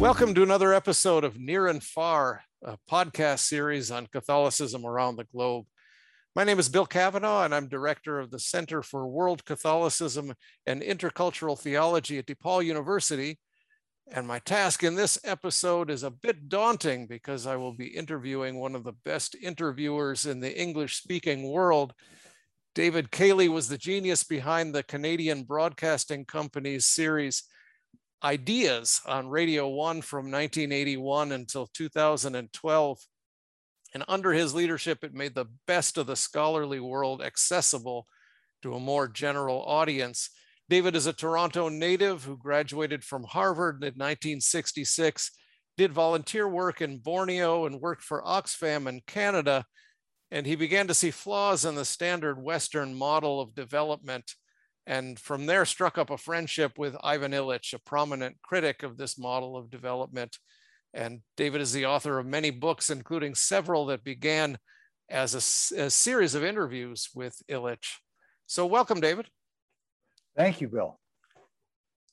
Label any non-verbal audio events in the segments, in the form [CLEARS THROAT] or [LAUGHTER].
Welcome to another episode of Near and Far, a podcast series on Catholicism around the globe. My name is Bill Cavanaugh, and I'm director of the Center for World Catholicism and Intercultural Theology at DePaul University. And my task in this episode is a bit daunting because I will be interviewing one of the best interviewers in the English speaking world. David Cayley was the genius behind the Canadian Broadcasting Company's series Ideas on Radio 1 from 1981 until 2012. And under his leadership, it made the best of the scholarly world accessible to a more general audience. David is a Toronto native who graduated from Harvard in 1966, did volunteer work in Borneo, and worked for Oxfam in Canada. And he began to see flaws in the standard Western model of development. And from there, struck up a friendship with Ivan Illich, a prominent critic of this model of development. And David is the author of many books, including several that began as a, a series of interviews with Illich. So, welcome, David. Thank you, Bill.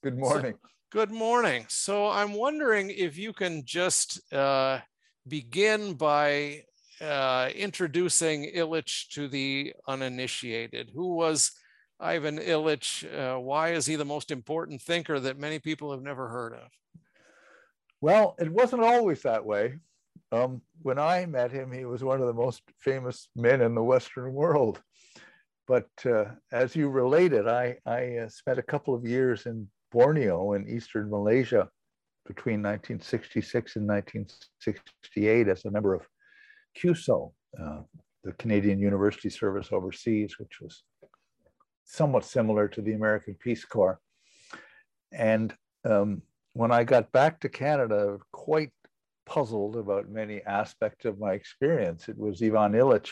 Good morning. So, good morning. So, I'm wondering if you can just uh, begin by uh, introducing Illich to the uninitiated. Who was Ivan Illich? Uh, why is he the most important thinker that many people have never heard of? Well, it wasn't always that way. Um, when I met him, he was one of the most famous men in the Western world. But uh, as you related, I, I uh, spent a couple of years in Borneo in Eastern Malaysia between 1966 and 1968 as a member of CUSO, uh, the Canadian University Service Overseas, which was somewhat similar to the American Peace Corps. And um, when I got back to Canada, quite puzzled about many aspects of my experience. It was Ivan Illich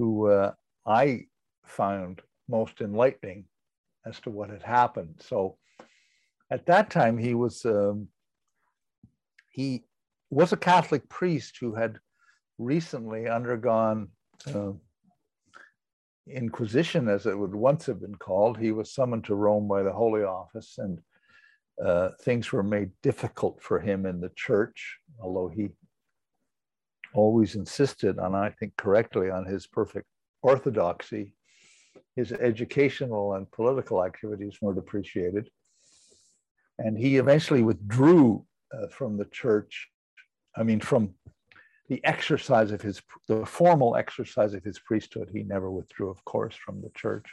who uh, I found most enlightening as to what had happened. So at that time, he was um, he was a Catholic priest who had recently undergone uh, Inquisition, as it would once have been called. He was summoned to Rome by the Holy Office and uh, things were made difficult for him in the church, although he always insisted on, I think correctly, on his perfect orthodoxy. His educational and political activities weren't appreciated. And he eventually withdrew uh, from the church, I mean, from the exercise of his, the formal exercise of his priesthood. He never withdrew, of course, from the church.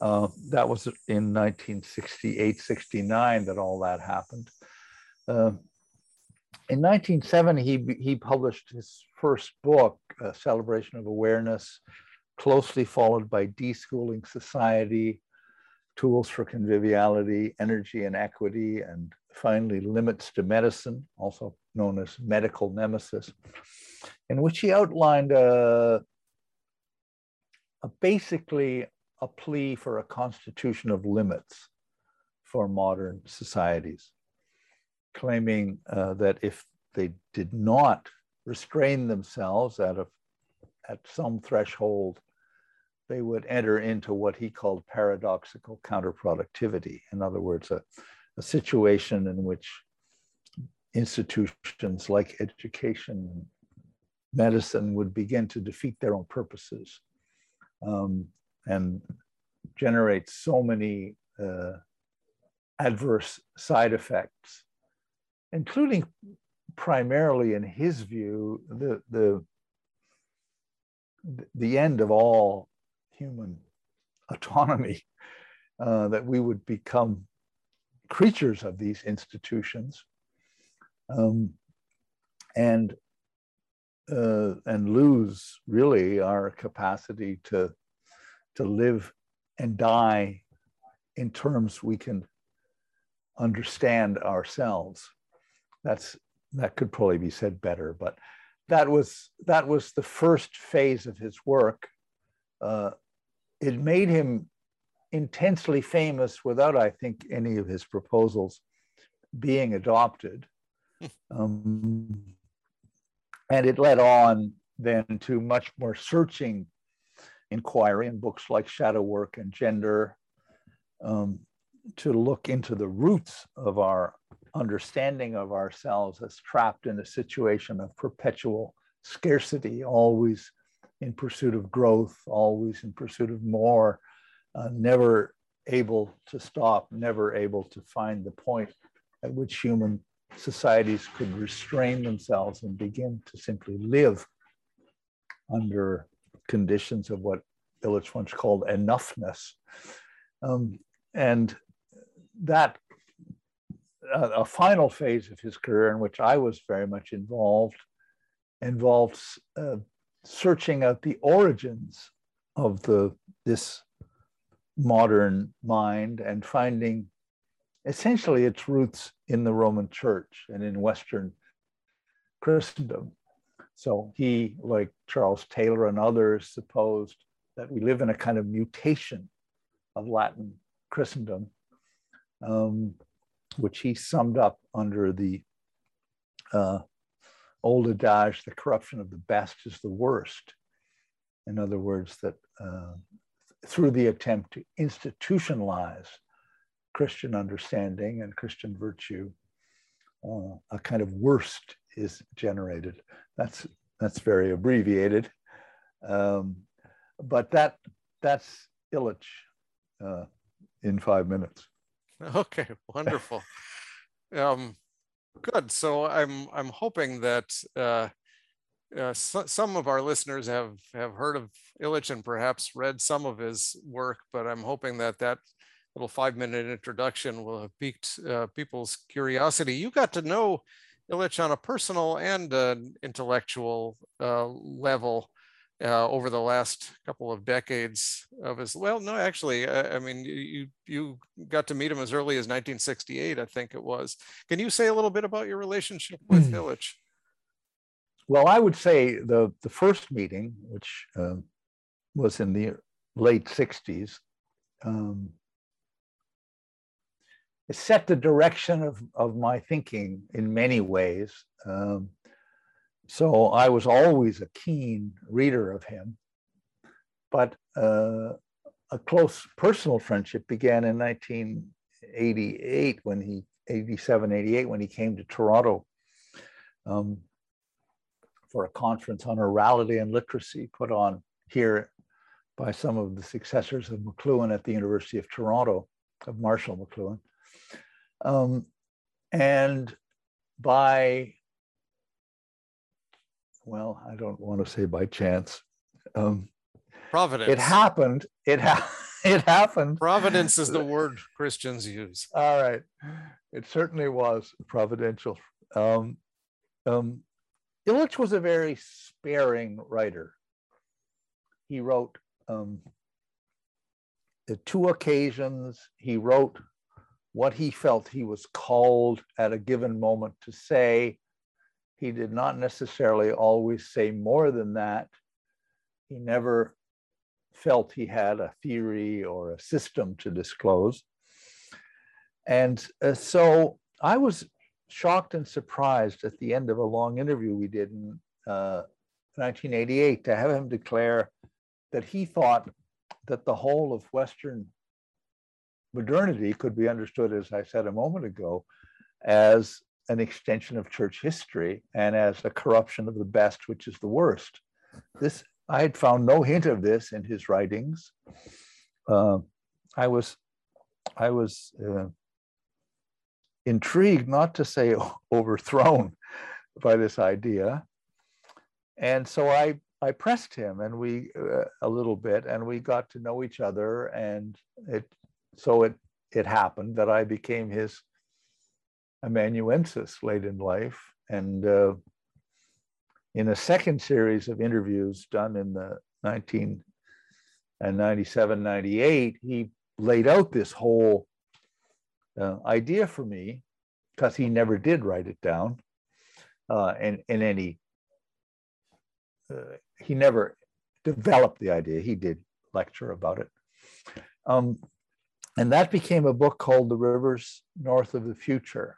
Uh, that was in 1968, 69 that all that happened. Uh, in 1970, he, he published his first book, Celebration of Awareness, closely followed by Deschooling Society, Tools for Conviviality, Energy and Equity, and finally Limits to Medicine, also known as Medical Nemesis, in which he outlined a, a basically a plea for a constitution of limits for modern societies, claiming uh, that if they did not restrain themselves at, a, at some threshold, they would enter into what he called paradoxical counterproductivity. In other words, a, a situation in which institutions like education, medicine would begin to defeat their own purposes. Um, and generate so many uh, adverse side effects, including primarily, in his view, the, the, the end of all human autonomy, uh, that we would become creatures of these institutions. Um, and uh, and lose really our capacity to to live and die in terms we can understand ourselves. That's that could probably be said better, but that was that was the first phase of his work. Uh, it made him intensely famous without, I think, any of his proposals being adopted. [LAUGHS] Um, and it led on then to much more searching inquiry in books like Shadow Work and Gender um, to look into the roots of our understanding of ourselves as trapped in a situation of perpetual scarcity, always in pursuit of growth, always in pursuit of more, uh, never able to stop, never able to find the point at which human societies could restrain themselves and begin to simply live under conditions of what Illich once called enoughness. Um, and that, uh, a final phase of his career in which I was very much involved, involves uh, searching out the origins of the this modern mind and finding essentially its roots in the Roman Church and in Western Christendom. So he, like Charles Taylor and others, supposed that we live in a kind of mutation of Latin Christendom, um, which he summed up under the uh, old adage, the corruption of the best is the worst. In other words, that uh, through the attempt to institutionalize Christian understanding and Christian virtue, uh, a kind of worst is generated. That's that's very abbreviated, um, but that that's Illich uh, in five minutes. Okay, wonderful. [LAUGHS] um, good. So I'm I'm hoping that uh, uh, so, some of our listeners have have heard of Illich and perhaps read some of his work, but I'm hoping that that little five minute introduction will have piqued uh, people's curiosity. You got to know Illich on a personal and uh, intellectual uh, level uh, over the last couple of decades of his. Well, no, actually, I, I mean, you you got to meet him as early as 1968, I think it was. Can you say a little bit about your relationship with mm. Illich? Well, I would say the the first meeting, which uh, was in the late 60s, um, it set the direction of, of my thinking in many ways. Um, so I was always a keen reader of him, but uh, a close personal friendship began in 1988 when he 87 88 when he came to toronto um, for a conference on orality and literacy put on here by some of the successors of mcluhan at the university of toronto of marshall mcluhan um, and by well, I don't want to say by chance. Um, Providence. It happened. It ha- [LAUGHS] it happened. Providence is the word Christians use. All right, it certainly was providential. Um, um, Illich was a very sparing writer. He wrote um, two occasions. He wrote what he felt he was called at a given moment to say he did not necessarily always say more than that. He never felt he had a theory or a system to disclose. And uh, so I was shocked and surprised at the end of a long interview we did in uh, 1988 to have him declare that he thought that the whole of Western modernity could be understood, as I said a moment ago, as an extension of church history and as a corruption of the best, which is the worst. This I had found no hint of this in his writings. Uh, I was, I was uh, intrigued, not to say [LAUGHS] overthrown, by this idea, and so I I pressed him, and we uh, a little bit, and we got to know each other, and it so it it happened that I became his amanuensis late in life. And uh, in a second series of interviews done in the 1997, 98, he laid out this whole uh, idea for me because he never did write it down uh, in, in any, uh, he never developed the idea. He did lecture about it. Um, and that became a book called The Rivers North of the Future.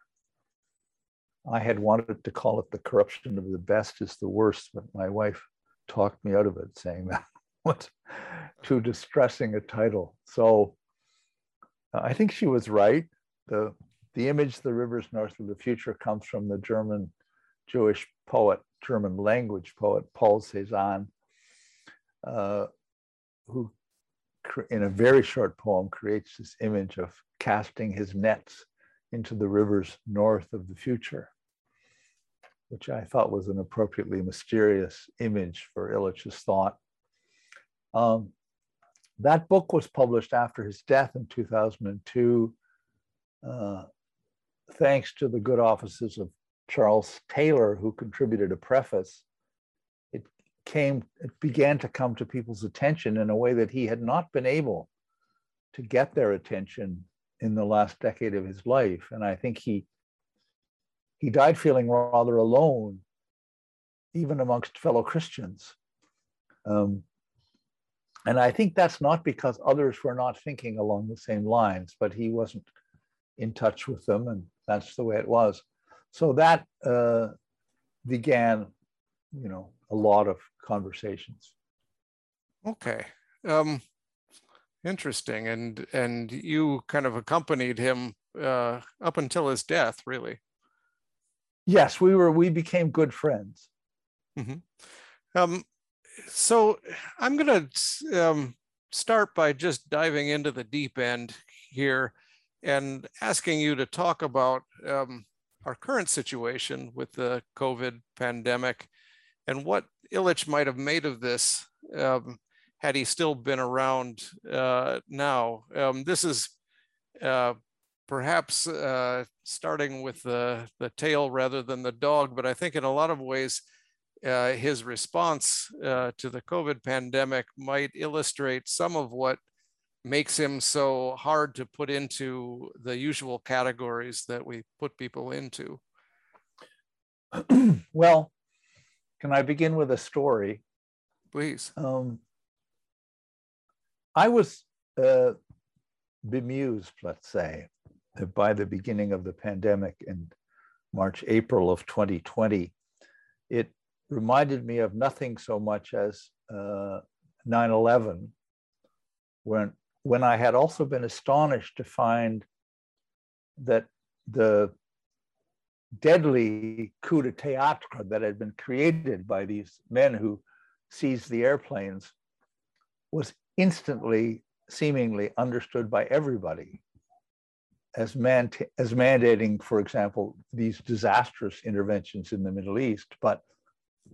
I had wanted to call it the corruption of the best is the worst, but my wife talked me out of it, saying [LAUGHS] that was too distressing a title. So uh, I think she was right. The the image, the rivers north of the future, comes from the German Jewish poet, German language poet, Paul Celan, uh, who in a very short poem creates this image of casting his nets into the rivers north of the future, which I thought was an appropriately mysterious image for Illich's thought. Um, that book was published after his death in 2002, uh, thanks to the good offices of Charles Taylor, who contributed a preface. It came, it began to come to people's attention in a way that he had not been able to get their attention in the last decade of his life. And I think he he died feeling rather alone, even amongst fellow Christians. Um, and I think that's not because others were not thinking along the same lines, but he wasn't in touch with them, and that's the way it was. So that uh, began, you know, a lot of conversations. Okay. Um, Interesting. And and you kind of accompanied him uh, up until his death, really. Yes, we were. We became good friends. Mm-hmm. Um, so I'm going to um, start by just diving into the deep end here and asking you to talk about um, our current situation with the COVID pandemic and what Illich might have made of this um, had he still been around uh, now. Um, this is uh, perhaps uh, starting with the, the tail rather than the dog, but I think in a lot of ways, uh, his response uh, to the COVID pandemic might illustrate some of what makes him so hard to put into the usual categories that we put people into. [CLEARS THROAT] well, can I begin with a story? Please. Um, I was uh, bemused, let's say, by the beginning of the pandemic in March, April of 2020. It reminded me of nothing so much as uh, 9 11, when, when I had also been astonished to find that the deadly coup de théâtre that had been created by these men who seized the airplanes was instantly seemingly understood by everybody as, man, as mandating, for example, these disastrous interventions in the Middle East, but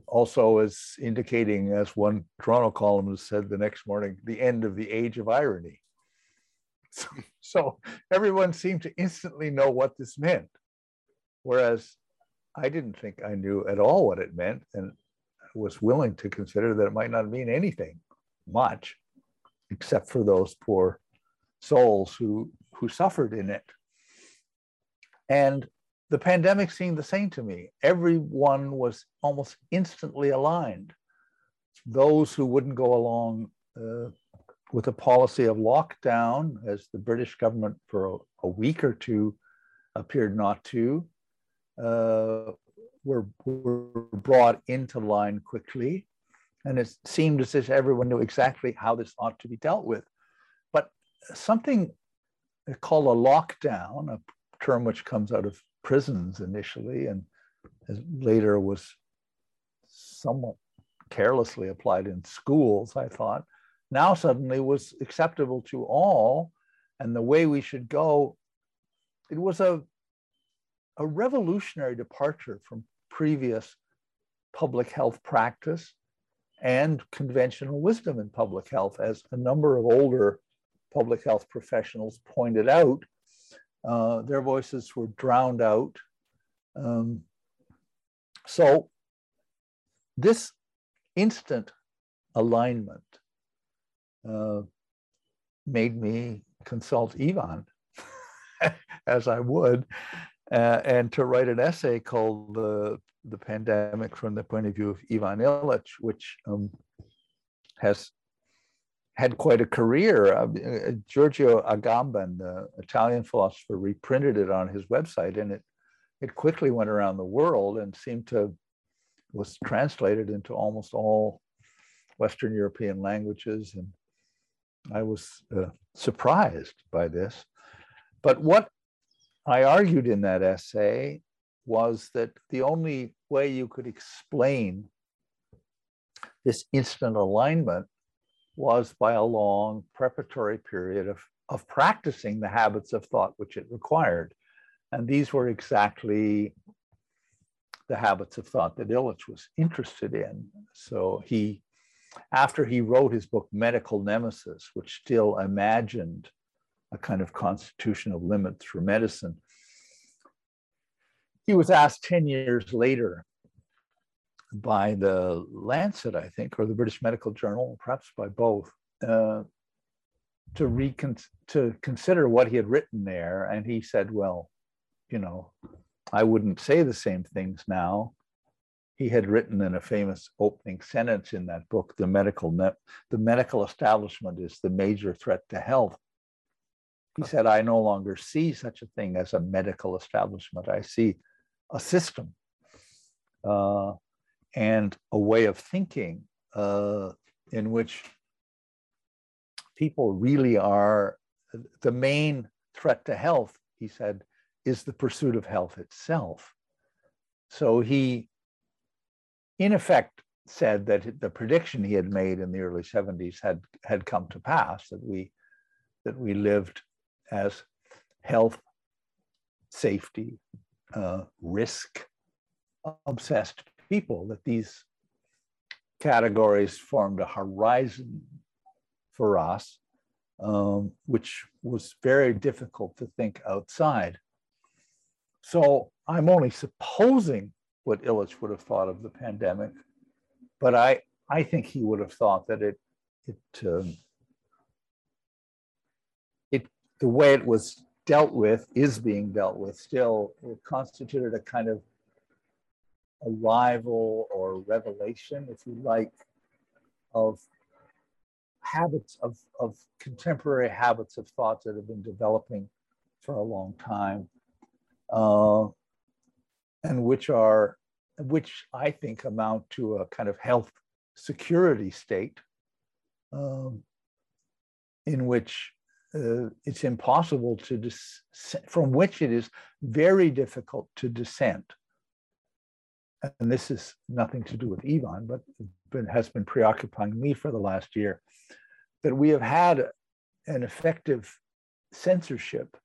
also as indicating, as one Toronto columnist said the next morning, the end of the age of irony. So, [LAUGHS] so everyone seemed to instantly know what this meant, whereas I didn't think I knew at all what it meant and was willing to consider that it might not mean anything much except for those poor souls who, who suffered in it. And the pandemic seemed the same to me. Everyone was almost instantly aligned. Those who wouldn't go along uh, with a policy of lockdown, as the British government for a, a week or two appeared not to, uh, were, were brought into line quickly. And it seemed as if everyone knew exactly how this ought to be dealt with. But something called a lockdown, a term which comes out of prisons initially and later was somewhat carelessly applied in schools, I thought, now suddenly was acceptable to all. And the way we should go, it was a, a revolutionary departure from previous public health practice and conventional wisdom in public health, as a number of older public health professionals pointed out. Uh, their voices were drowned out. Um, so, this instant alignment uh, made me consult Ivan, [LAUGHS] as I would, uh, and to write an essay called uh, the pandemic from the point of view of Ivan Illich, which um, has had quite a career. Uh, Giorgio Agamben, the Italian philosopher, reprinted it on his website, and it it quickly went around the world and seemed to was translated into almost all Western European languages, and I was uh, surprised by this. But what I argued in that essay was that the only way you could explain this instant alignment was by a long preparatory period of, of practicing the habits of thought which it required. And these were exactly the habits of thought that Illich was interested in. So he, after he wrote his book Medical Nemesis, which still imagined a kind of constitutional limits for medicine, he was asked 10 years later by the Lancet, I think, or the British Medical Journal, perhaps by both, uh, to recon- to consider what he had written there, and he said, "Well, you know, I wouldn't say the same things now." He had written in a famous opening sentence in that book, "The medical the medical establishment is the major threat to health." He said, "I no longer see such a thing as a medical establishment. I see a system." Uh, and a way of thinking uh, in which people really are the main threat to health, he said, is the pursuit of health itself. So he, in effect, said that the prediction he had made in the early 70s had, had come to pass, that we, that we lived as health, safety, uh, risk obsessed people that these categories formed a horizon for us, um, which was very difficult to think outside. So I'm only supposing what Illich would have thought of the pandemic, but I, I think he would have thought that it, it, um, it, the way it was dealt with is being dealt with still. It constituted a kind of arrival or revelation, if you like, of habits of, of contemporary habits of thoughts that have been developing for a long time uh, and which are which i think amount to a kind of health security state um, in which uh, it's impossible to dis- from which it is very difficult to dissent. And this is nothing to do with Ivan, but it has been preoccupying me for the last year, that we have had an effective censorship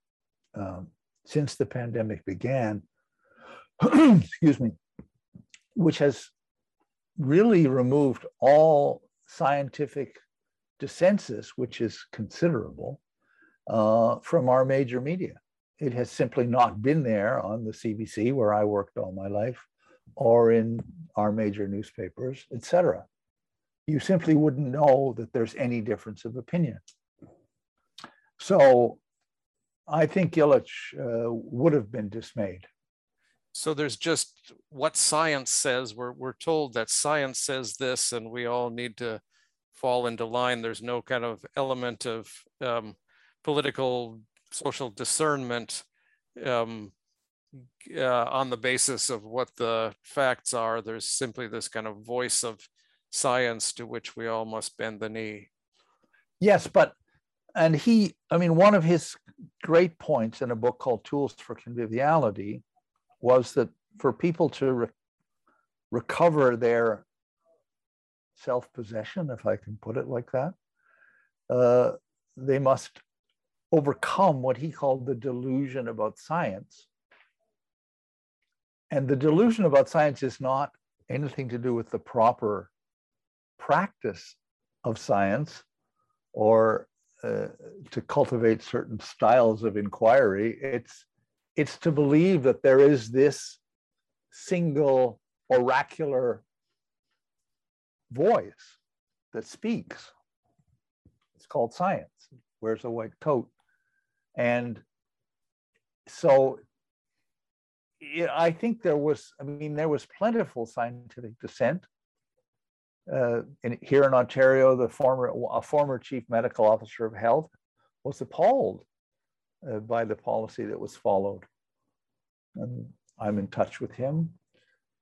um, since the pandemic began, [CLEARS THROAT] excuse me, which has really removed all scientific dissensus, which is considerable, uh, from our major media. It has simply not been there on the CBC, where I worked all my life, or in our major newspapers, etc. You simply wouldn't know that there's any difference of opinion. So I think Illich uh, would have been dismayed. So there's just what science says. We're, we're told that science says this, and we all need to fall into line. There's no kind of element of um, political, social discernment um, uh, on the basis of what the facts are. There's simply this kind of voice of science to which we all must bend the knee. Yes, but and he, I mean, one of his great points in a book called Tools for Conviviality was that for people to re- recover their self possession, if I can put it like that, uh, they must overcome what he called the delusion about science and the delusion about science is not anything to do with the proper practice of science or uh, to cultivate certain styles of inquiry. It's, it's to believe that there is this single oracular voice that speaks. It's called science. Wears a white coat. And so I think there was, I mean, there was plentiful scientific dissent. Uh, in, here in Ontario, the former, a former chief medical officer of health was appalled uh, by the policy that was followed. And I'm in touch with him.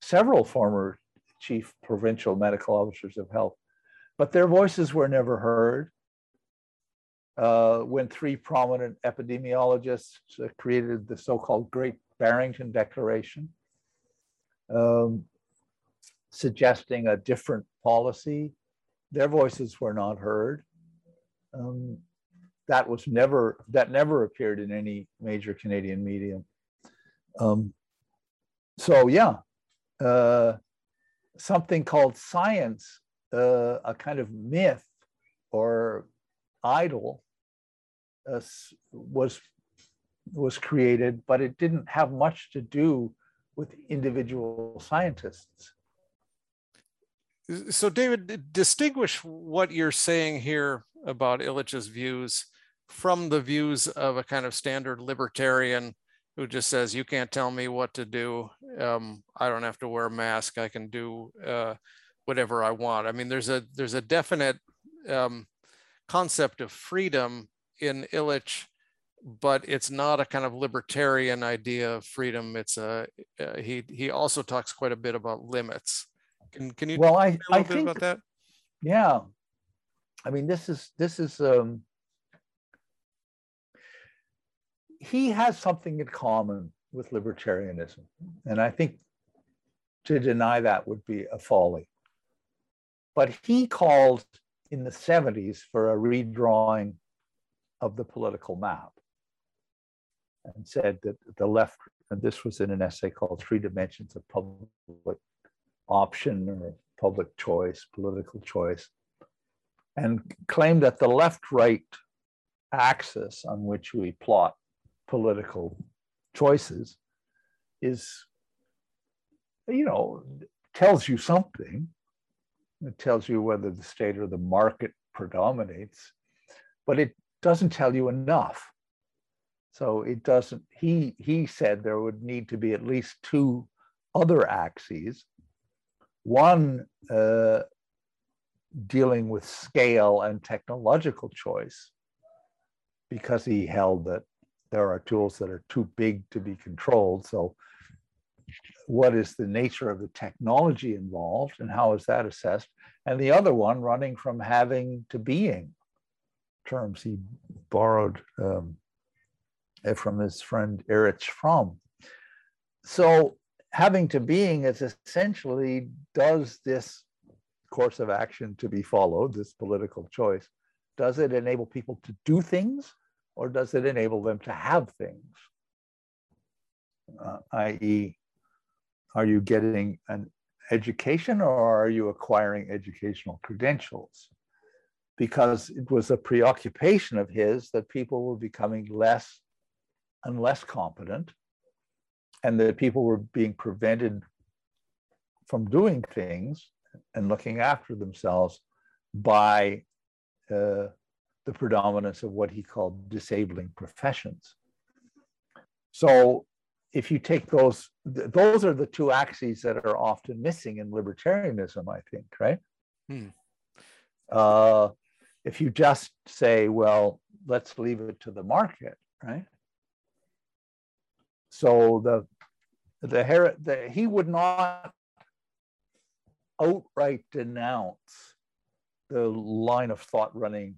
Several former chief provincial medical officers of health, but their voices were never heard. uh, when three prominent epidemiologists uh, created the so-called Great Barrington Declaration, um, suggesting a different policy. Their voices were not heard. Um, that was never that never appeared in any major Canadian medium. Um, so yeah, uh, something called science, uh, a kind of myth or idol, uh, was was created, but it didn't have much to do with individual scientists. So, David, distinguish what you're saying here about Illich's views from the views of a kind of standard libertarian who just says, you can't tell me what to do. Um, I don't have to wear a mask. I can do uh, whatever I want. I mean, there's a there's a definite um, concept of freedom in Illich, but it's not a kind of libertarian idea of freedom. It's a uh, he he also talks quite a bit about limits. Can can you well I I think about that? Yeah, I mean this is this is um, he has something in common with libertarianism. And I think to deny that would be a folly. But he called in the 70s for a redrawing of the political map and said that the left, and this was in an essay called Three Dimensions of Public Option or Public Choice, Political Choice, and claimed that the left right axis on which we plot political choices is, you know, tells you something. It tells you whether the state or the market predominates, but it doesn't tell you enough. So it doesn't, he, he said there would need to be at least two other axes. One uh, dealing with scale and technological choice, because he held that there are tools that are too big to be controlled. So what is the nature of the technology involved and how is that assessed? And the other one running from having to being terms he borrowed um, from his friend Erich Fromm. So having to being is essentially does this course of action to be followed, this political choice, does it enable people to do things or does it enable them to have things? Uh, i.e., are you getting an education or are you acquiring educational credentials? Because it was a preoccupation of his that people were becoming less and less competent, and that people were being prevented from doing things and looking after themselves by uh, the predominance of what he called disabling professions. So if you take those, th- those are the two axes that are often missing in libertarianism, I think, right? Hmm. Uh, if you just say, well, let's leave it to the market, right? So the the, her- the he would not outright denounce the line of thought running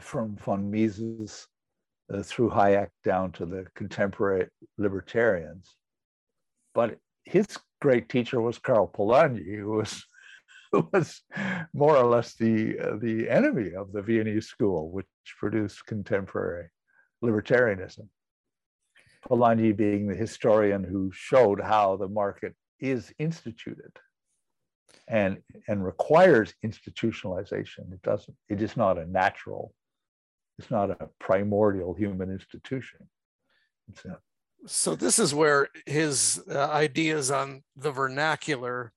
from von Mises uh, through Hayek down to the contemporary libertarians. But his great teacher was Karl Polanyi, who was, [LAUGHS] who was more or less the, uh, the enemy of the Viennese school, which produced contemporary libertarianism. Polanyi being the historian who showed how the market is instituted and and requires institutionalization. It doesn't. It is not a natural. It's not a primordial human institution. A, so this is where his uh, ideas on the vernacular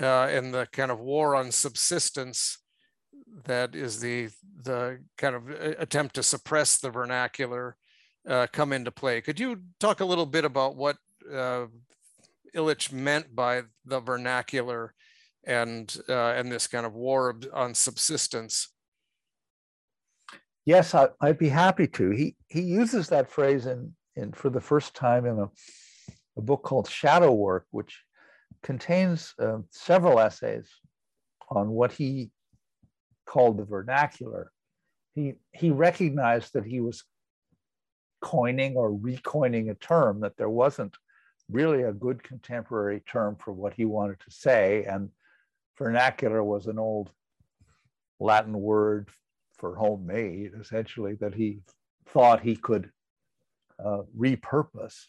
uh, and the kind of war on subsistence that is the the kind of uh, attempt to suppress the vernacular uh, come into play. Could you talk a little bit about what uh, Illich meant by the vernacular and uh, and this kind of war on subsistence. Yes, I, would be happy to. He he uses that phrase in in for the first time in a, a book called Shadow Work, which contains uh, several essays on what he called the vernacular, he he recognized that he was coining or recoining a term that there wasn't really a good contemporary term for what he wanted to say and vernacular was an old latin word for homemade essentially that he thought he could uh, repurpose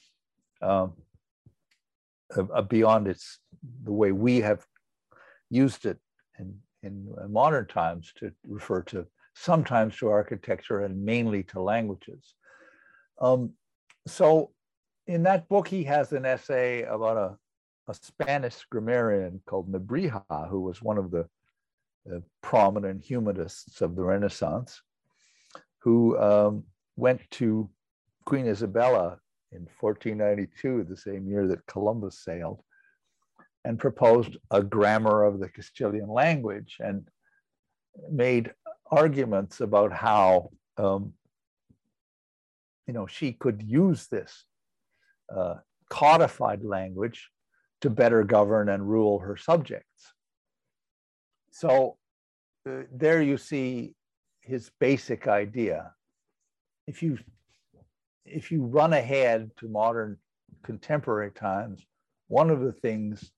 uh, beyond its the way we have used it in, in modern times to refer to sometimes to architecture and mainly to languages. Um, so in that book, he has an essay about a, a Spanish grammarian called Nebrija, who was one of the, the prominent humanists of the Renaissance, who um, went to Queen Isabella in 1492, the same year that Columbus sailed, and proposed a grammar of the Castilian language and made arguments about how um, you know she could use this uh, codified language to better govern and rule her subjects. So uh, there you see his basic idea. If you if you run ahead to modern contemporary times, one of the things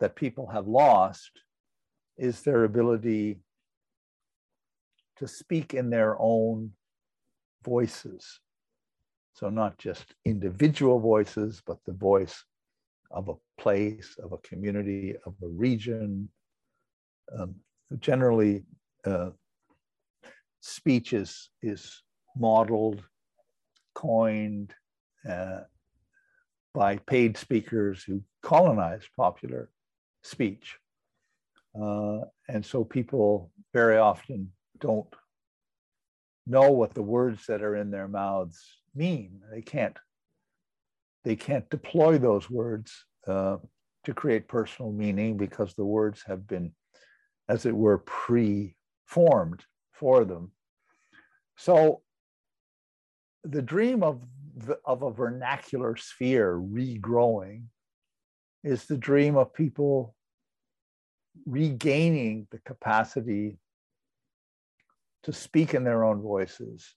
that people have lost is their ability to speak in their own voices. So, not just individual voices, but the voice of a place, of a community, of a region. Um, generally, uh, speech is, is modeled, coined uh, by paid speakers who colonized popular speech. Uh, and so people very often don't know what the words that are in their mouths mean. They can't they can't deploy those words uh, to create personal meaning because the words have been, as it were, pre-formed for them. So the dream of the, of a vernacular sphere regrowing is the dream of people regaining the capacity to speak in their own voices,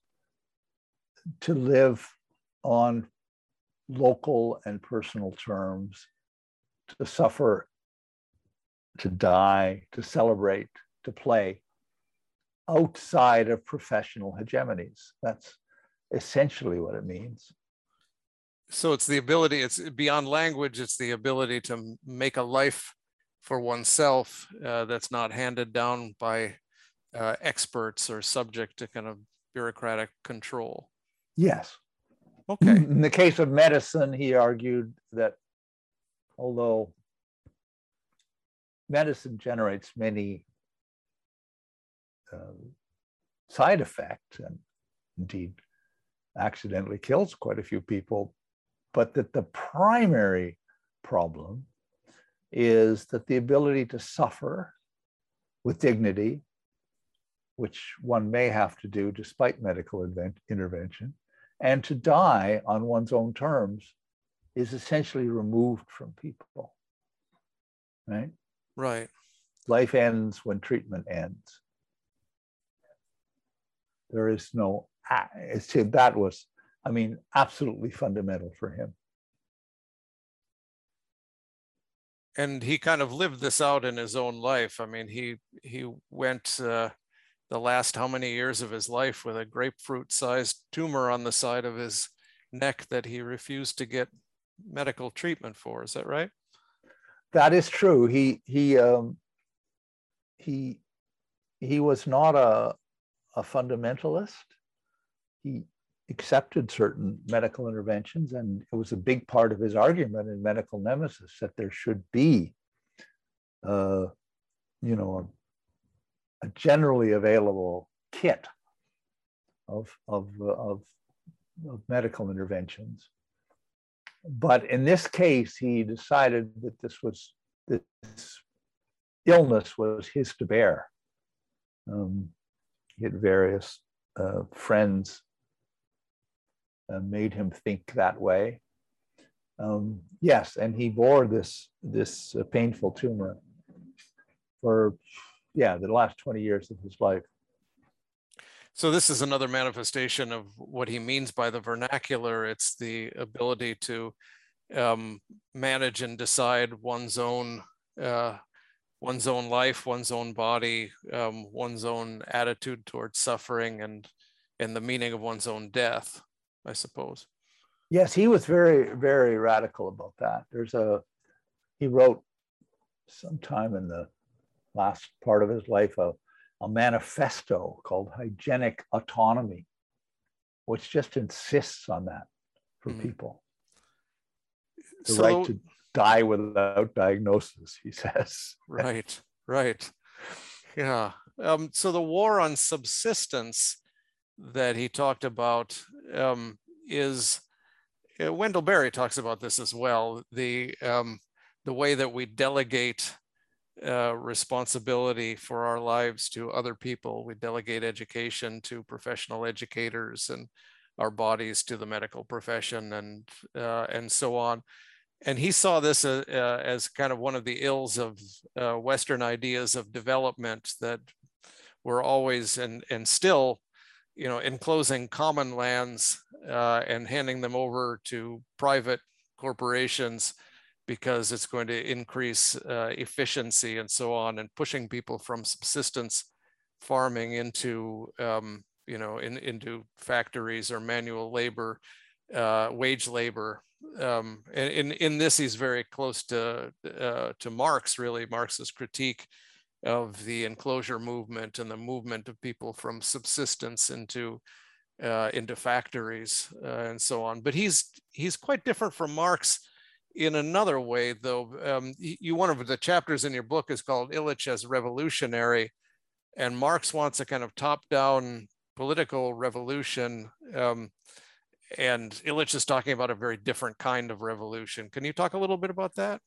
to live on local and personal terms, to suffer, to die, to celebrate, to play outside of professional hegemonies. That's essentially what it means. So it's the ability, it's beyond language, it's the ability to make a life for oneself uh, that's not handed down by uh, experts or subject to kind of bureaucratic control. Yes. Okay. [LAUGHS] In the case of medicine, he argued that although medicine generates many uh, side effects and indeed accidentally kills quite a few people, but that the primary problem is that the ability to suffer with dignity which one may have to do despite medical intervention, and to die on one's own terms is essentially removed from people. Right? Right. Life ends when treatment ends. There is no, that was, I mean, absolutely fundamental for him. And he kind of lived this out in his own life. I mean, he he went uh, the last how many years of his life with a grapefruit sized tumor on the side of his neck that he refused to get medical treatment for. Is that right? That is true. He he um, he he was not a a fundamentalist. He accepted certain medical interventions, and it was a big part of his argument in Medical Nemesis that there should be, uh, you know, a generally available kit of, of, of, of medical interventions. But in this case, he decided that this was this illness was his to bear. Um, he had various uh, friends uh, made him think that way. Um, yes, and he bore this this uh, painful tumor for yeah, the last 20 years of his life. So this is another manifestation of what he means by the vernacular. It's the ability to um, manage and decide one's own uh, one's own life, one's own body, um, one's own attitude towards suffering, and and the meaning of one's own death. I suppose. Yes, he was very very radical about that. There's a he wrote sometime in the last part of his life a a manifesto called Hygienic Autonomy, which just insists on that for mm-hmm. people. The so, right to die without diagnosis, he says. right, right. Yeah. Um, so the war on subsistence that he talked about um, is uh, Wendell Berry talks about this as well. The um, the way that we delegate uh, responsibility for our lives to other people. We delegate education to professional educators and our bodies to the medical profession and uh, and so on. And he saw this uh, uh as kind of one of the ills of uh, Western ideas of development that were always and and still, you know, enclosing common lands and handing them over to private corporations because it's going to increase uh, efficiency and so on and pushing people from subsistence farming into um, you know in, into factories or manual labor uh, wage labor um, and in, in this he's very close to uh, to Marx really. Marx's critique of the enclosure movement and the movement of people from subsistence into uh, into factories uh, and so on. But he's he's quite different from Marx in another way, though, um, you one of the chapters in your book is called Illich as revolutionary, and Marx wants a kind of top-down political revolution, um, and Illich is talking about a very different kind of revolution. Can you talk a little bit about that?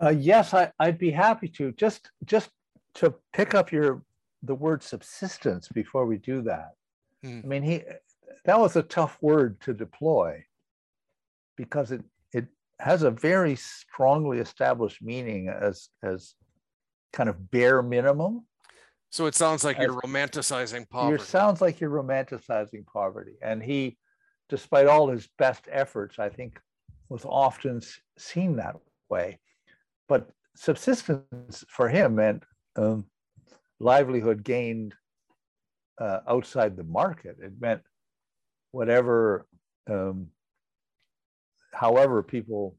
Uh, yes, I, would be happy to. Just just to pick up your the word subsistence before we do that. Hmm. I mean, he that was a tough word to deploy because it has a very strongly established meaning as as kind of bare minimum. So it sounds like as, you're romanticizing poverty. It sounds like you're romanticizing poverty. And he, despite all his best efforts, I think was often seen that way. But subsistence for him meant um, livelihood gained uh, outside the market. It meant whatever um, however people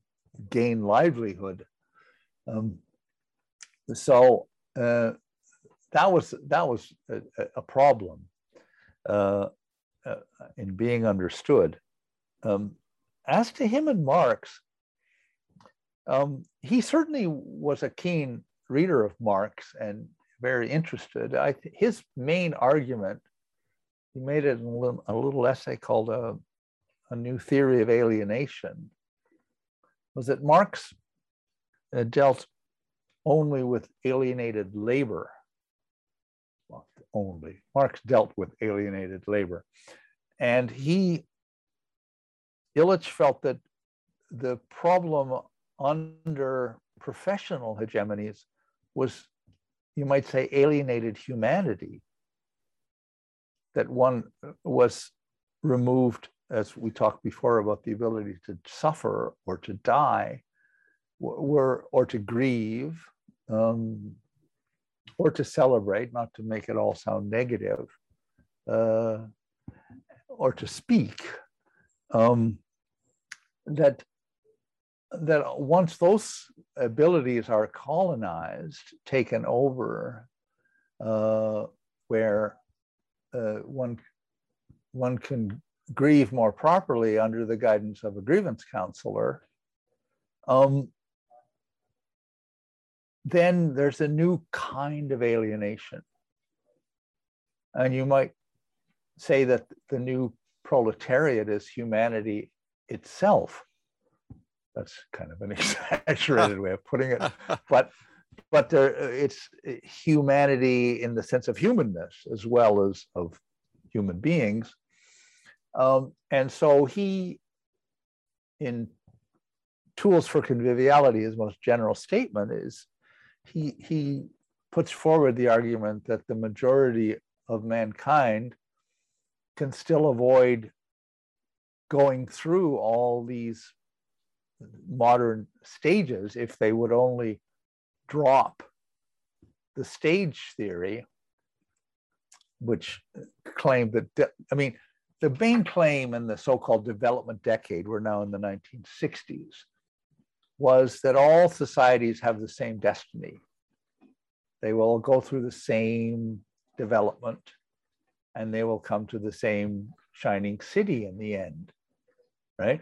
gain livelihood. Um, so uh, that was that was a, a problem uh, uh, in being understood. Um, as to him and Marx, um, he certainly was a keen reader of Marx and very interested. I, his main argument, he made it in a little, a little essay called uh, a new theory of alienation was that Marx uh, dealt only with alienated labor. Only. Marx dealt with alienated labor. And he, Illich felt that the problem under professional hegemonies was, you might say, alienated humanity. That one was removed as we talked before about the ability to suffer or to die, or, or to grieve, um, or to celebrate, not to make it all sound negative, uh, or to speak. Um, that that once those abilities are colonized, taken over, uh, where uh, one one can grieve more properly under the guidance of a grievance counselor, um, then there's a new kind of alienation. And you might say that the new proletariat is humanity itself. That's kind of an [LAUGHS] exaggerated way of putting it, [LAUGHS] but but there, it's humanity in the sense of humanness as well as of human beings. Um, and so he, in Tools for Conviviality, his most general statement is he, he puts forward the argument that the majority of mankind can still avoid going through all these modern stages if they would only drop the stage theory, which claimed that, I mean, the main claim in the so called development decade, we're now in the 1960s, was that all societies have the same destiny. They will go through the same development and they will come to the same shining city in the end, right?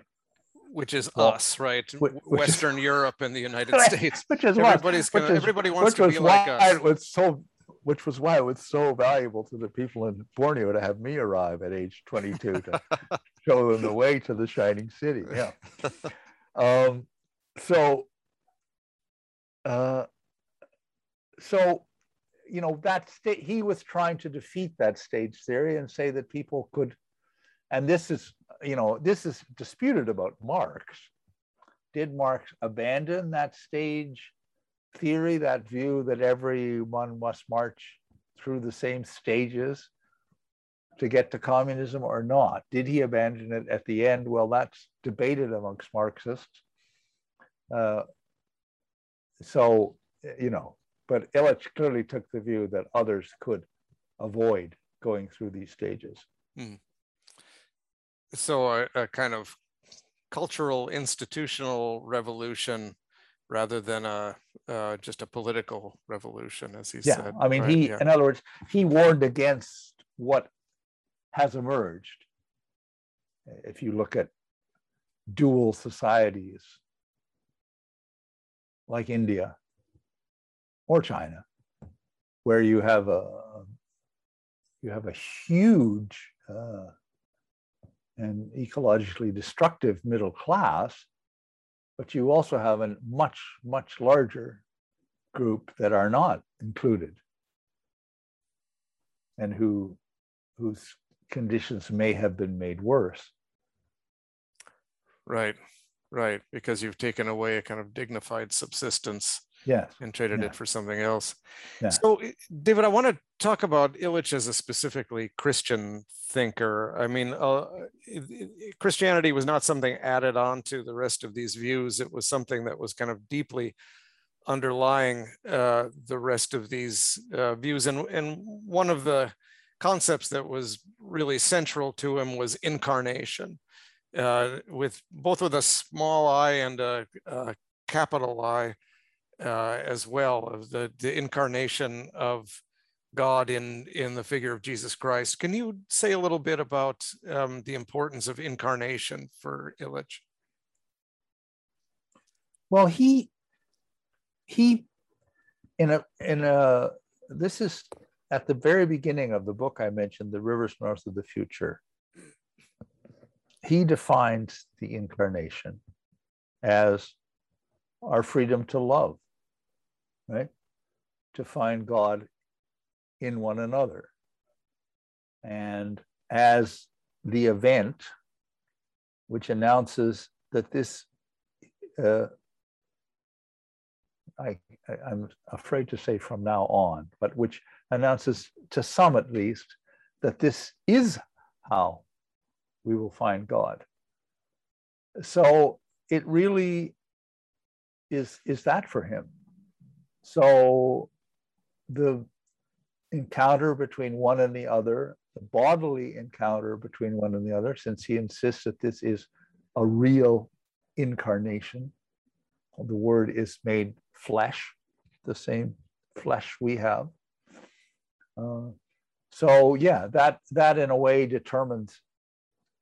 Which is well, us, right? Which, Western is, Europe and the United [LAUGHS] States. Which is everybody's gonna, is, everybody wants to be like us. It was so which was why it was so valuable to the people in Borneo to have me arrive at age 22 to [LAUGHS] show them the way to the shining city. Yeah. [LAUGHS] Um, so, uh, so, you know, that state, he was trying to defeat that stage theory and say that people could, and this is, you know, this is disputed about Marx. Did Marx abandon that stage theory, that view that everyone must march through the same stages to get to communism or not? Did he abandon it at the end? Well, that's debated amongst Marxists. Uh, so, you know, but Illich clearly took the view that others could avoid going through these stages. Hmm. So, a, a kind of cultural institutional revolution rather than a uh, just a political revolution, as he yeah, said. I mean, right? he, yeah. in other words, he warned against what has emerged. If you look at dual societies like India or China, where you have a you have a huge uh, and ecologically destructive middle class but you also have a much, much larger group that are not included and who whose conditions may have been made worse. Right, right, because you've taken away a kind of dignified subsistence yes. and traded yeah. it for something else. Yeah. So, eh, David, I want to talk about Illich as a specifically Christian thinker. I mean, uh, Christianity was not something added on to the rest of these views. It was something that was kind of deeply underlying uh, the rest of these uh, views. And, and one of the concepts that was really central to him was incarnation, uh, with both with a small i and a, a capital I uh, as well, of the, the incarnation of God in, in the figure of Jesus Christ. Can you say a little bit about um, the importance of incarnation for Illich? Well, he he in a in a this is at the very beginning of the book I mentioned, The Rivers North of the Future. He defines the incarnation as our freedom to love, right? To find God in one another. And as the event which announces that this, uh, I, I, am afraid to say from now on, but which announces to some at least that this is how we will find God. So it really is, is that for him. So the encounter between one and the other, the bodily encounter between one and the other, since he insists that this is a real incarnation. The word is made flesh, the same flesh we have. Uh, so yeah, that that in a way determines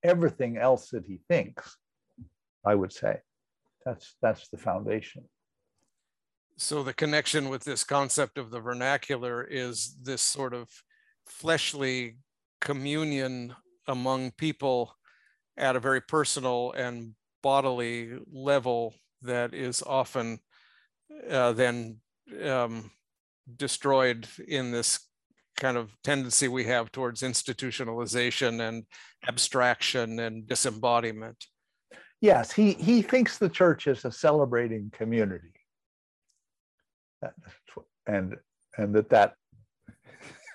everything else that he thinks. I would say, that's that's the foundation so the connection with this concept of the vernacular is this sort of fleshly communion among people at a very personal and bodily level that is often uh, then um, destroyed in this kind of tendency we have towards institutionalization and abstraction and disembodiment. Yes, he, he thinks the church is a celebrating community and and that that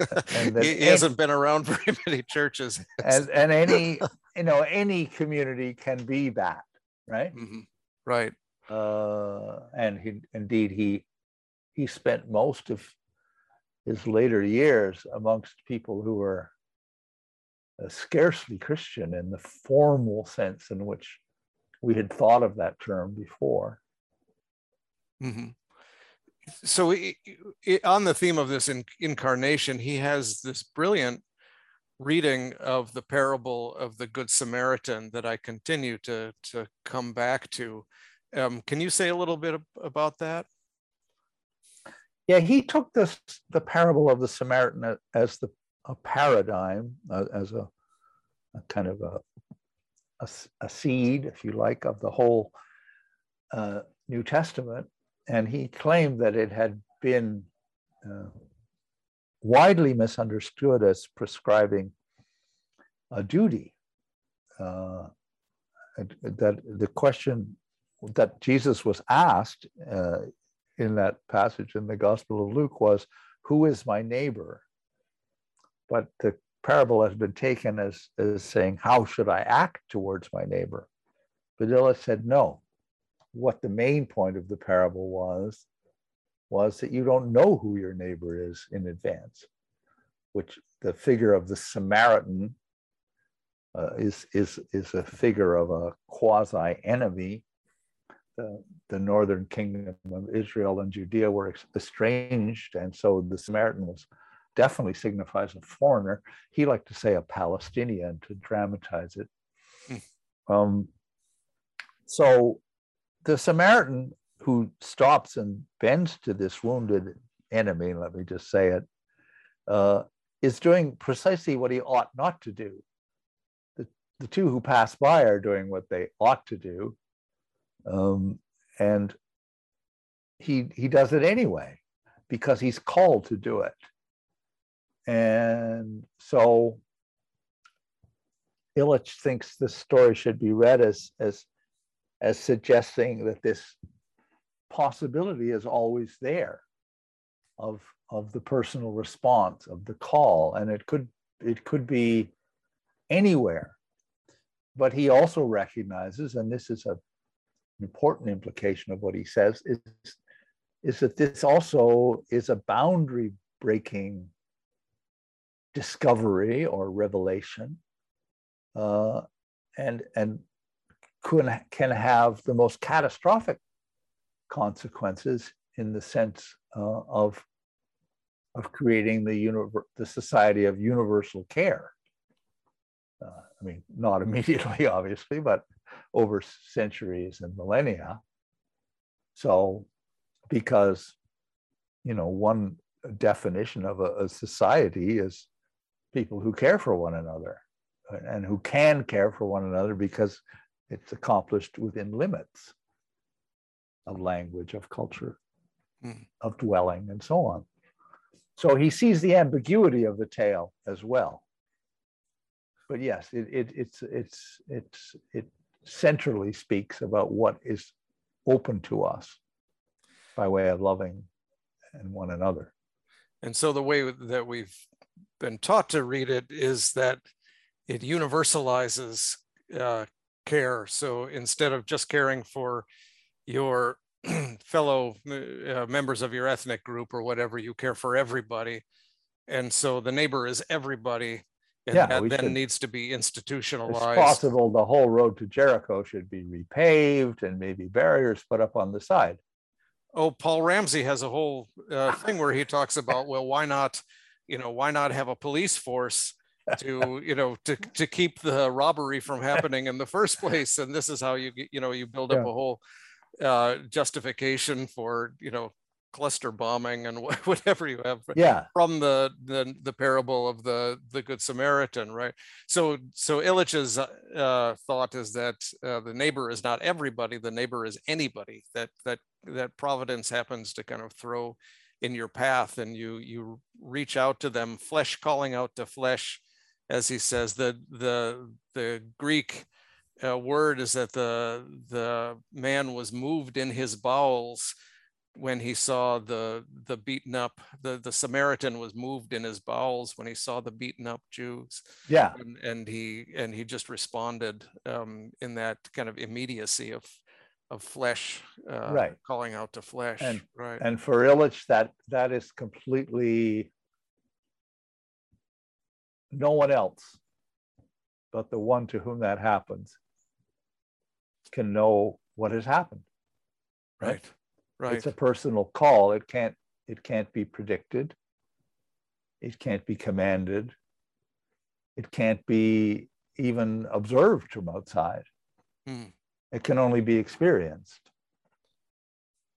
[LAUGHS] and he, he hasn't been around very many churches. and, [LAUGHS] and any, you know, any community can be that, right? Mm-hmm. Right. Uh, and he, indeed, he, he spent most of his later years amongst people who were uh, scarcely Christian in the formal sense in which we had thought of that term before. Mm-hmm. So, on the theme of this in, incarnation, he has this brilliant reading of the parable of the Good Samaritan that I continue to, to come back to. Um, can you say a little bit about that? Yeah, he took this the parable of the Samaritan as the a paradigm, uh, as a, a, kind of a, a, a seed, if you like, of the whole uh, New Testament, and he claimed that it had been uh, widely misunderstood as prescribing a duty. Uh, that the question that Jesus was asked uh, in that passage in the Gospel of Luke was, Who is my neighbor? But the parable has been taken as, as saying, How should I act towards my neighbor? But said, No. What the main point of the parable was, was that you don't know who your neighbor is in advance, which the figure of the Samaritan uh, is, is, is a figure of a quasi enemy the, the northern kingdom of Israel and Judea were estranged, and so the Samaritan was definitely signifies a foreigner. He liked to say a Palestinian to dramatize it. Hmm. Um, so the Samaritan who stops and bends to this wounded enemy, let me just say it, uh, is doing precisely what he ought not to do. The, the two who pass by are doing what they ought to do, um, and he he does it anyway because he's called to do it. And so Illich thinks this story should be read as as as suggesting that this possibility is always there of of the personal response of the call. And it could it could be anywhere. But he also recognizes and this is a important implication of what he says is, is that this also is a boundary breaking discovery or revelation. Uh, and and can, can have the most catastrophic consequences in the sense uh, of of creating the univer- the society of universal care. Uh, I mean, not [LAUGHS] immediately, obviously, but over centuries and millennia. So, because, you know, one definition of a, a society is people who care for one another and who can care for one another because it's accomplished within limits of language, of culture, mm. of dwelling, and so on. So he sees the ambiguity of the tale as well. But yes, it, it, it's it's it's it centrally speaks about what is open to us by way of loving and one another. And so the way that we've been taught to read it is that it universalizes uh, care. So instead of just caring for your [CLEARS THROAT] fellow uh, members of your ethnic group or whatever, you care for everybody. And so the neighbor is everybody and yeah, that then should, needs to be institutionalized. It's possible the whole road to Jericho should be repaved and maybe barriers put up on the side. Oh, Paul Ramsey has a whole uh, thing where he [LAUGHS] talks about, well, why not, you know, why not have a police force to, you know, to, to keep the robbery from happening in the first place? And this is how you, you know, you build up yeah. a whole uh, justification for, you know, cluster bombing and [LAUGHS] whatever you have yeah. from the, the the parable of the the good samaritan right so so illich's uh, thought is that uh, the neighbor is not everybody the neighbor is anybody that that that providence happens to kind of throw in your path and you you reach out to them flesh calling out to flesh as he says the the the greek uh, word is that the the man was moved in his bowels when he saw the the beaten up the the Samaritan was moved in his bowels when he saw the beaten up Jews. Yeah, and, and he and he just responded um, in that kind of immediacy of of flesh, uh, right, calling out to flesh, and, right. And for Illich, that that is completely no one else but the one to whom that happens can know what has happened. Right. Right. It's a personal call. It can't it can't be predicted. It can't be commanded. It can't be even observed from outside. Hmm. It can only be experienced.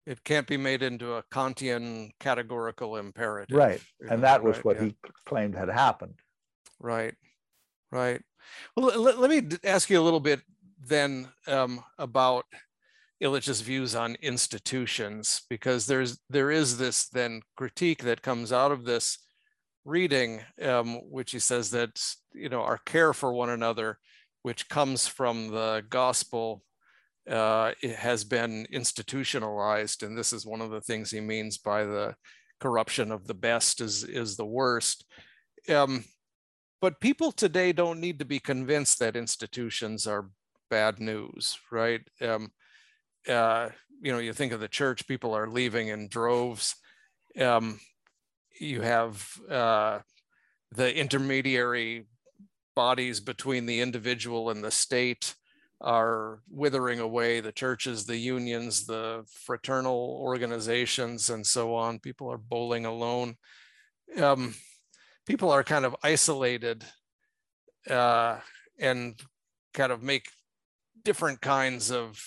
It can't be made into a Kantian categorical imperative. Right. And know, that was right, what yeah. he claimed had happened. Right, right. Well, let, let me ask you a little bit then um, about Illich's views on institutions, because there's there is this then critique that comes out of this reading, um, which he says that you know our care for one another, which comes from the gospel, uh, has been institutionalized, and this is one of the things he means by the corruption of the best is is the worst. Um, but people today don't need to be convinced that institutions are bad news, right? Um, uh, you know, you think of the church, people are leaving in droves. Um, you have uh, the intermediary bodies between the individual and the state are withering away the churches, the unions, the fraternal organizations, and so on. People are bowling alone. Um, people are kind of isolated uh, and kind of make different kinds of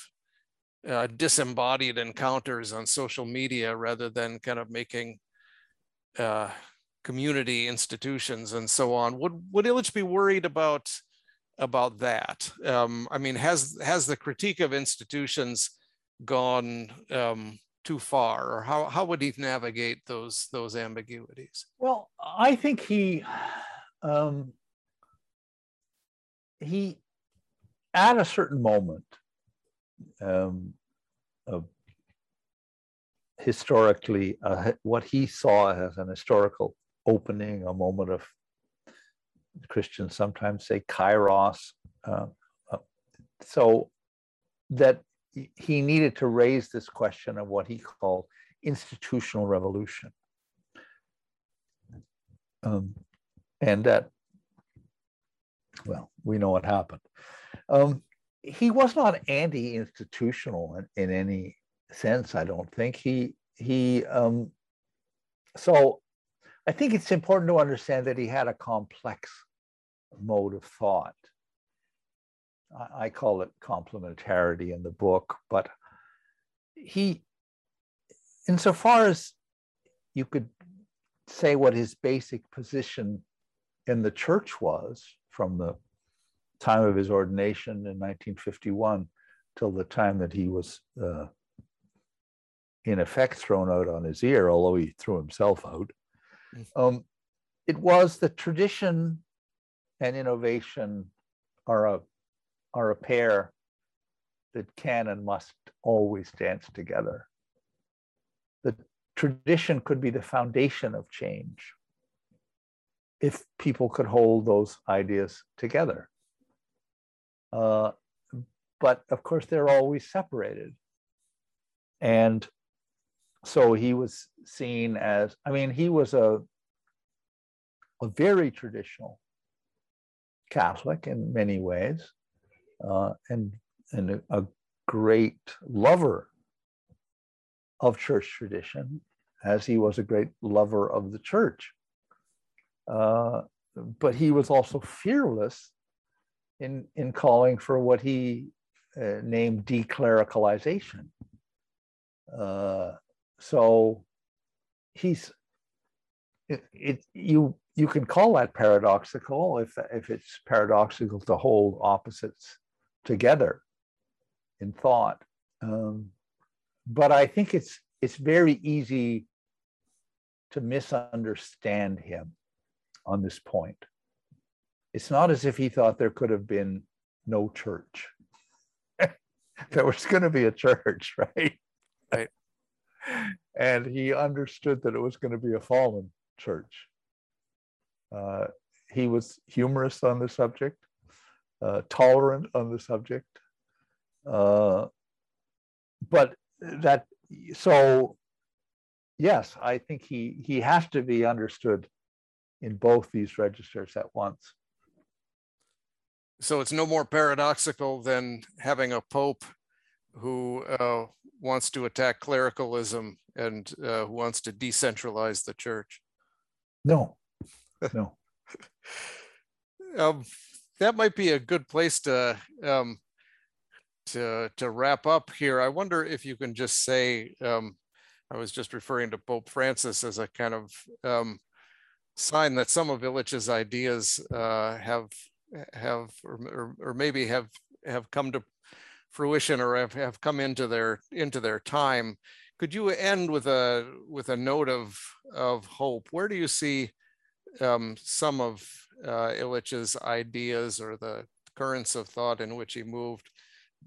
uh, disembodied encounters on social media rather than kind of making uh, community institutions and so on. Would would Illich be worried about about that? Um, I mean, has has the critique of institutions gone um, too far, or how how would he navigate those those ambiguities? Well, I think he um, he at a certain moment um, of historically uh, what he saw as an historical opening, a moment of Christians sometimes say kairos. Uh, uh, so that he needed to raise this question of what he called institutional revolution. Um, and that, well, we know what happened. Um, he was not anti-institutional in, in, any sense, I don't think. He, he um, so I think it's important to understand that he had a complex mode of thought. I, call it complementarity in the book, but he, insofar as you could say what his basic position in the church was from the time of his ordination in 1951 till the time that he was uh, in effect thrown out on his ear, although he threw himself out. Um, it was the tradition and innovation are a are a pair that can and must always dance together. The tradition could be the foundation of change if people could hold those ideas together. Uh, but of course, they're always separated. And so he was seen as, I mean, he was a, a very traditional Catholic in many ways, uh, and, and a, great lover of church tradition, as he was a great lover of the church. Uh, but he was also fearless in, in calling for what he uh, named declericalization. Uh, so he's it, it, you you can call that paradoxical if if it's paradoxical to hold opposites together in thought. Um, but I think it's it's very easy to misunderstand him on this point. It's not as if he thought there could have been no church. [LAUGHS] there was going to be a church, [LAUGHS] right? Right. and he understood that it was going to be a fallen church. Uh, he was humorous on the subject, uh, tolerant on the subject, uh, but that so yes, I think he he has to be understood in both these registers at once. So it's no more paradoxical than having a pope who uh, wants to attack clericalism and uh, who wants to decentralize the church. No, [LAUGHS] no. um, that might be a good place to um, to to wrap up here. I wonder if you can just say. Um, I was just referring to Pope Francis as a kind of um, sign that some of Illich's ideas uh, have have or, or, maybe have have come to fruition or have, have come into their into their time. Could you end with a with a note of of hope? Where do you see um, some of uh, Illich's ideas or the currents of thought in which he moved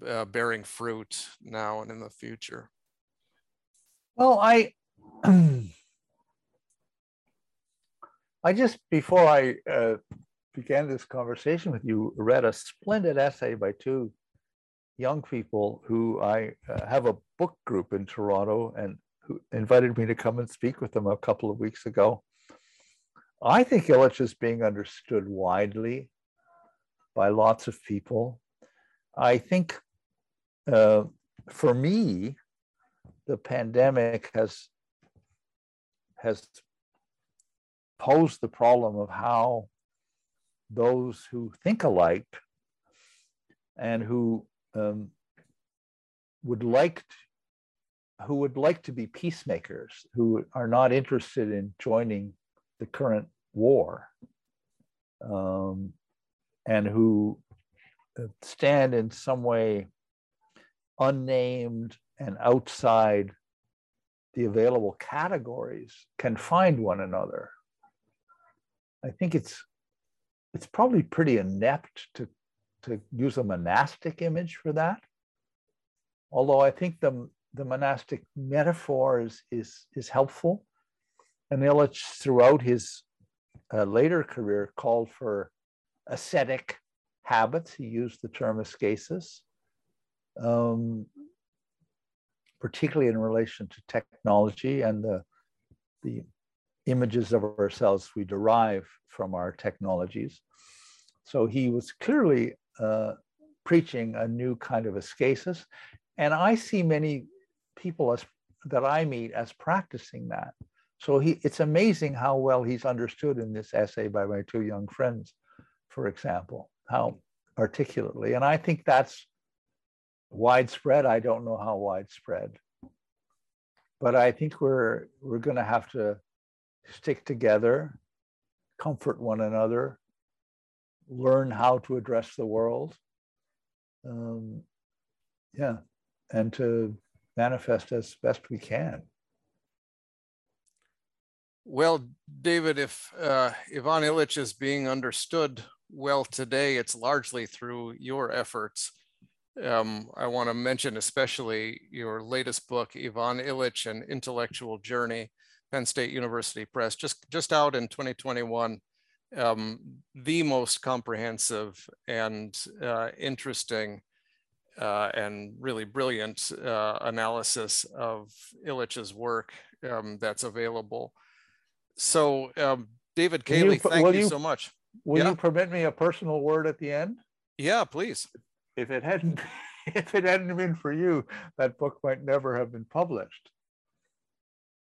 uh, bearing fruit now and in the future? Well, I [CLEARS THROAT] I just before I uh, began this conversation with you, read a splendid essay by two young people who I uh, have a book group in Toronto and who invited me to come and speak with them a couple of weeks ago. I think Illich is being understood widely by lots of people. I think uh, for me, the pandemic has has posed the problem of how those who think alike and who um, would like to, who would like to be peacemakers, who are not interested in joining the current war, um, and who stand in some way unnamed and outside the available categories can find one another. I think it's it's probably pretty inept to to use a monastic image for that. Although I think the, the monastic metaphor is, is, is helpful. And Illich, throughout his uh, later career, called for ascetic habits. He used the term ascesis, um, particularly in relation to technology and the, the images of ourselves we derive from our technologies. So he was clearly uh, preaching a new kind of ascesis. And I see many people as that I meet as practicing that. So he, it's amazing how well he's understood in this essay by my two young friends, for example, how articulately. And I think that's widespread. I don't know how widespread, but I think we're we're going to have to stick together, comfort one another, learn how to address the world. Um, yeah, and to manifest as best we can. Well, David, if uh, Ivan Illich is being understood well today, it's largely through your efforts. Um, I want to mention especially your latest book, Ivan Illich, An Intellectual Journey, Penn State University Press, just, just out in 2021 um, the most comprehensive and uh, interesting uh, and really brilliant uh, analysis of Illich's work um, that's available. So, um, David Cayley, thank you, you, so much. Will yeah? you permit me a personal word at the end? Yeah, please. If it hadn't, [LAUGHS] if it hadn't been for you, that book might never have been published.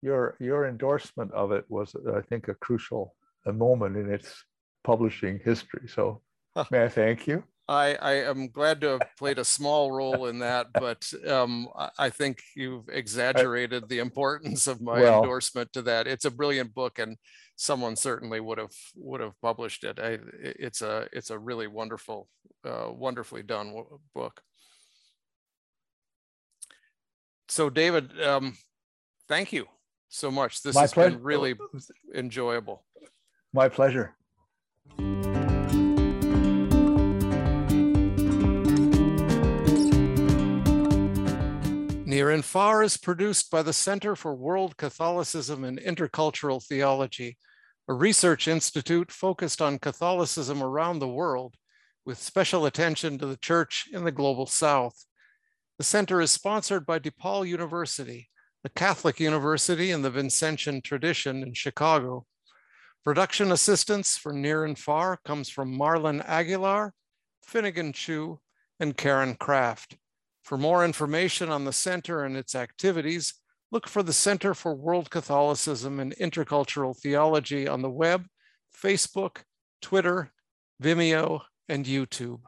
Your your endorsement of it was, I think, a crucial a moment in its publishing history. So may I thank you? I, I am glad to have played a small role in that, but um, I think you've exaggerated the importance of my well, endorsement to that. It's a brilliant book, and someone certainly would have would have published it. I, it's a it's a really wonderful, uh, wonderfully done book. So, David, um, thank you so much. This my has pleasure. been really enjoyable. My pleasure. And Far is produced by the Center for World Catholicism and Intercultural Theology, a research institute focused on Catholicism around the world, with special attention to the Church in the Global South. The center is sponsored by DePaul University, a Catholic university in the Vincentian tradition in Chicago. Production assistance for Near and Far comes from Marlon Aguilar, Finnegan Chu, and Karen Kraft. For more information on the center and its activities, look for the Center for World Catholicism and Intercultural Theology on the web, Facebook, Twitter, Vimeo, and YouTube.